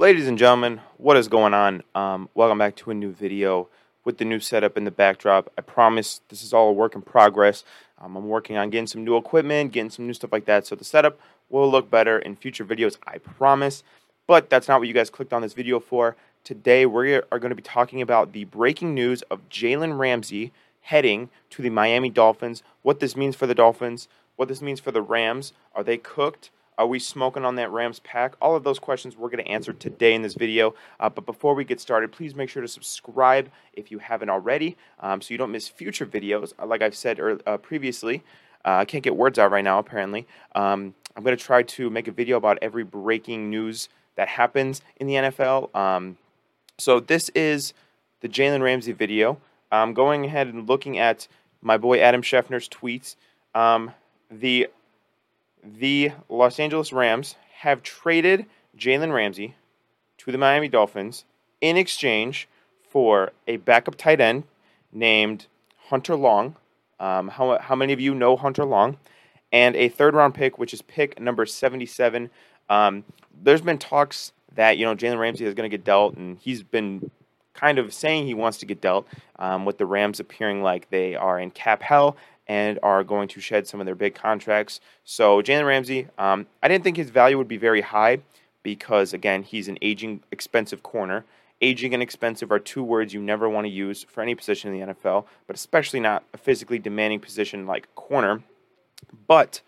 Ladies and gentlemen, what is going on? Um, welcome back to a new video with the new setup in the backdrop. I promise this is all a work in progress. Um, I'm working on getting some new equipment, getting some new stuff like that, so the setup will look better in future videos, I promise. But that's not what you guys clicked on this video for. Today, we are going to be talking about the breaking news of Jalen Ramsey heading to the Miami Dolphins, what this means for the Dolphins, what this means for the Rams. Are they cooked? Are we smoking on that Rams pack? All of those questions we're going to answer today in this video. Uh, but before we get started, please make sure to subscribe if you haven't already um, so you don't miss future videos. Uh, like I've said uh, previously, uh, I can't get words out right now, apparently. Um, I'm going to try to make a video about every breaking news that happens in the NFL. Um, so this is the Jalen Ramsey video. I'm going ahead and looking at my boy Adam Schefter's tweets. Um, the the Los Angeles Rams have traded Jalen Ramsey to the Miami Dolphins in exchange for a backup tight end named Hunter Long. Um, how, how many of you know Hunter Long? And a third round pick, which is pick number 77. Um, there's been talks that, you know, Jalen Ramsey is going to get dealt, and he's been kind of saying he wants to get dealt, um, with the Rams appearing like they are in cap hell and are going to shed some of their big contracts. So Jalen Ramsey, um, I didn't think his value would be very high because again, he's an aging, expensive corner. Aging and expensive are two words you never want to use for any position in the NFL, but especially not a physically demanding position like corner. But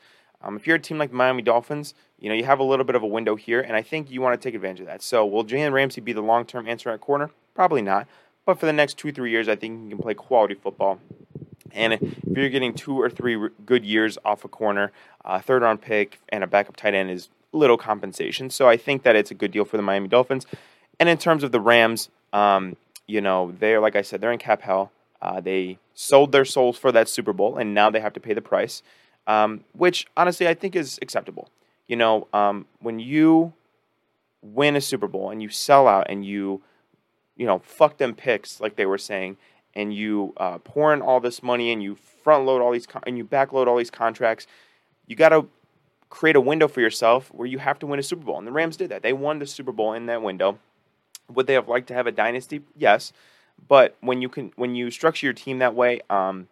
um, if you're a team like Miami Dolphins, you know you have a little bit of a window here, and I think you want to take advantage of that. So, will Jalen Ramsey be the long-term answer at corner? Probably not. But for the next two, three years, I think he can play quality football. And if you're getting two or three good years off a corner, a third round pick and a backup tight end is little compensation. So I think that it's a good deal for the Miami Dolphins. And in terms of the Rams, um, you know, they're like I said, they're in cap hell. Uh, they sold their souls for that Super Bowl, and now they have to pay the price, um, which honestly I think is acceptable. You know, um, when you win a Super Bowl and you sell out and you, you know, fuck them picks like they were saying, and you uh, pour in all this money and you front load all these con- and you backload all these contracts, you got to create a window for yourself where you have to win a Super Bowl. And the Rams did that. They won the Super Bowl in that window. Would they have liked to have a dynasty? Yes, but when you can when you structure your team that way, um,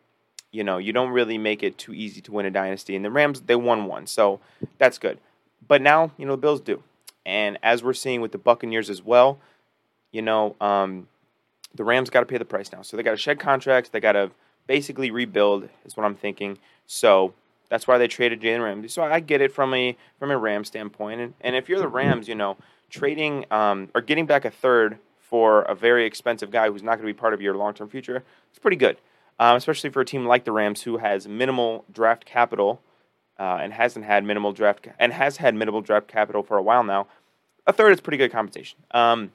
you know you don't really make it too easy to win a dynasty. And the Rams they won one, so that's good. But now you know the Bills do, and as we're seeing with the Buccaneers as well, you know um, the Rams got to pay the price now. So they got to shed contracts. They got to basically rebuild, is what I'm thinking. So that's why they traded Jalen Ramsey. So I get it from a from a Ram standpoint. And, and if you're the Rams, you know, trading um, or getting back a third for a very expensive guy who's not going to be part of your long term future, it's pretty good. Um, especially for a team like the Rams who has minimal draft capital uh, and hasn't had minimal draft ca- and has had minimal draft capital for a while now. A third is pretty good compensation. Um,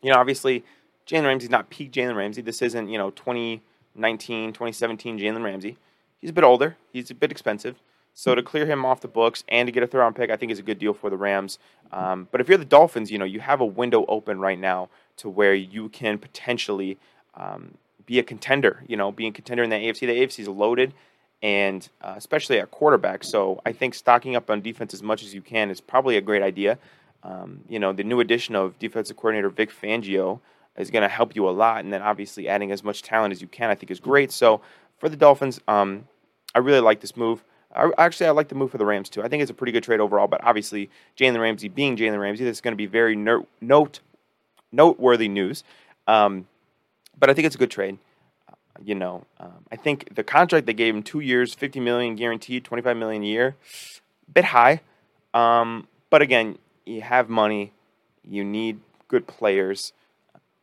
you know, obviously Jalen Ramsey's not peak Jalen Ramsey. This isn't, you know, 2019, 2017 Jalen Ramsey. He's a bit older. He's a bit expensive. So to clear him off the books and to get a third round pick, I think is a good deal for the Rams. Um, but if you're the Dolphins, you know you have a window open right now to where you can potentially um, be a contender. You know, being a contender in the AFC. The AFC is loaded, and uh, especially at quarterback. So I think stocking up on defense as much as you can is probably a great idea. Um, you know, the new addition of defensive coordinator Vic Fangio is going to help you a lot. And then obviously adding as much talent as you can, I think, is great. So for the Dolphins, um, I really like this move. I, actually, I like the move for the Rams too. I think it's a pretty good trade overall. But obviously, Jalen Ramsey being Jalen Ramsey, this is going to be very note, note noteworthy news. Um, but I think it's a good trade. Uh, you know, um, I think the contract they gave him two years, fifty million guaranteed, twenty five million a year, bit high. Um, but again, you have money, you need good players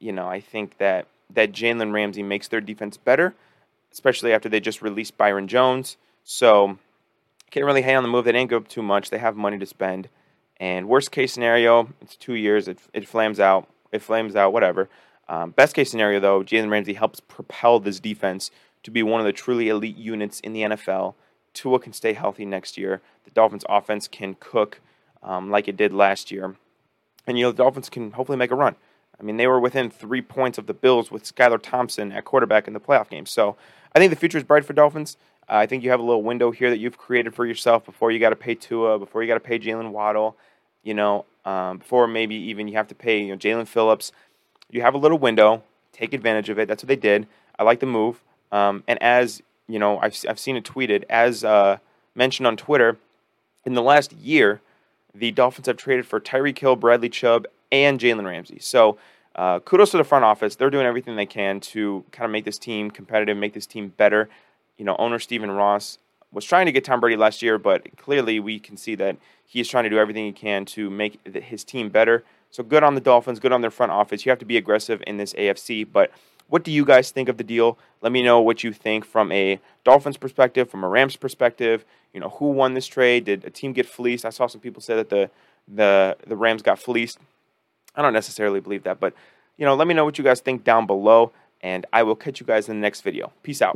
you know, I think that that Jalen Ramsey makes their defense better, especially after they just released Byron Jones. So can't really hang on the move. They didn't go up too much. They have money to spend. And worst case scenario, it's two years. It, it flames out. It flames out. Whatever. Um, best case scenario, though, Jalen Ramsey helps propel this defense to be one of the truly elite units in the NFL. Tua can stay healthy next year. The Dolphins' offense can cook um, like it did last year, and you know the Dolphins can hopefully make a run. I mean, they were within three points of the Bills with Skylar Thompson at quarterback in the playoff game. So I think the future is bright for Dolphins. Uh, I think you have a little window here that you've created for yourself before you got to pay Tua, before you got to pay Jaylen Waddle. You know, um, before maybe even you have to pay you know, Jaelan Phillips. You have a little window. Take advantage of it. That's what they did. I like the move. Um, and as you know, I've, I've seen it tweeted, as uh, mentioned on Twitter, in the last year, the Dolphins have traded for Tyreek Hill, Bradley Chubb, and Jalen Ramsey. So uh, kudos to the front office. They're doing everything they can to kind of make this team competitive, make this team better. You know, owner Stephen Ross was trying to get Tom Brady last year, but clearly we can see that he's trying to do everything he can to make his team better. So good on the Dolphins, good on their front office. You have to be aggressive in this AFC, but what do you guys think of the deal? Let me know what you think from a Dolphins perspective, from a Rams perspective. You know, who won this trade? Did a team get fleeced? I saw some people say that the the the Rams got fleeced. I don't necessarily believe that, but you know, let me know what you guys think down below, and I will catch you guys in the next video. Peace out.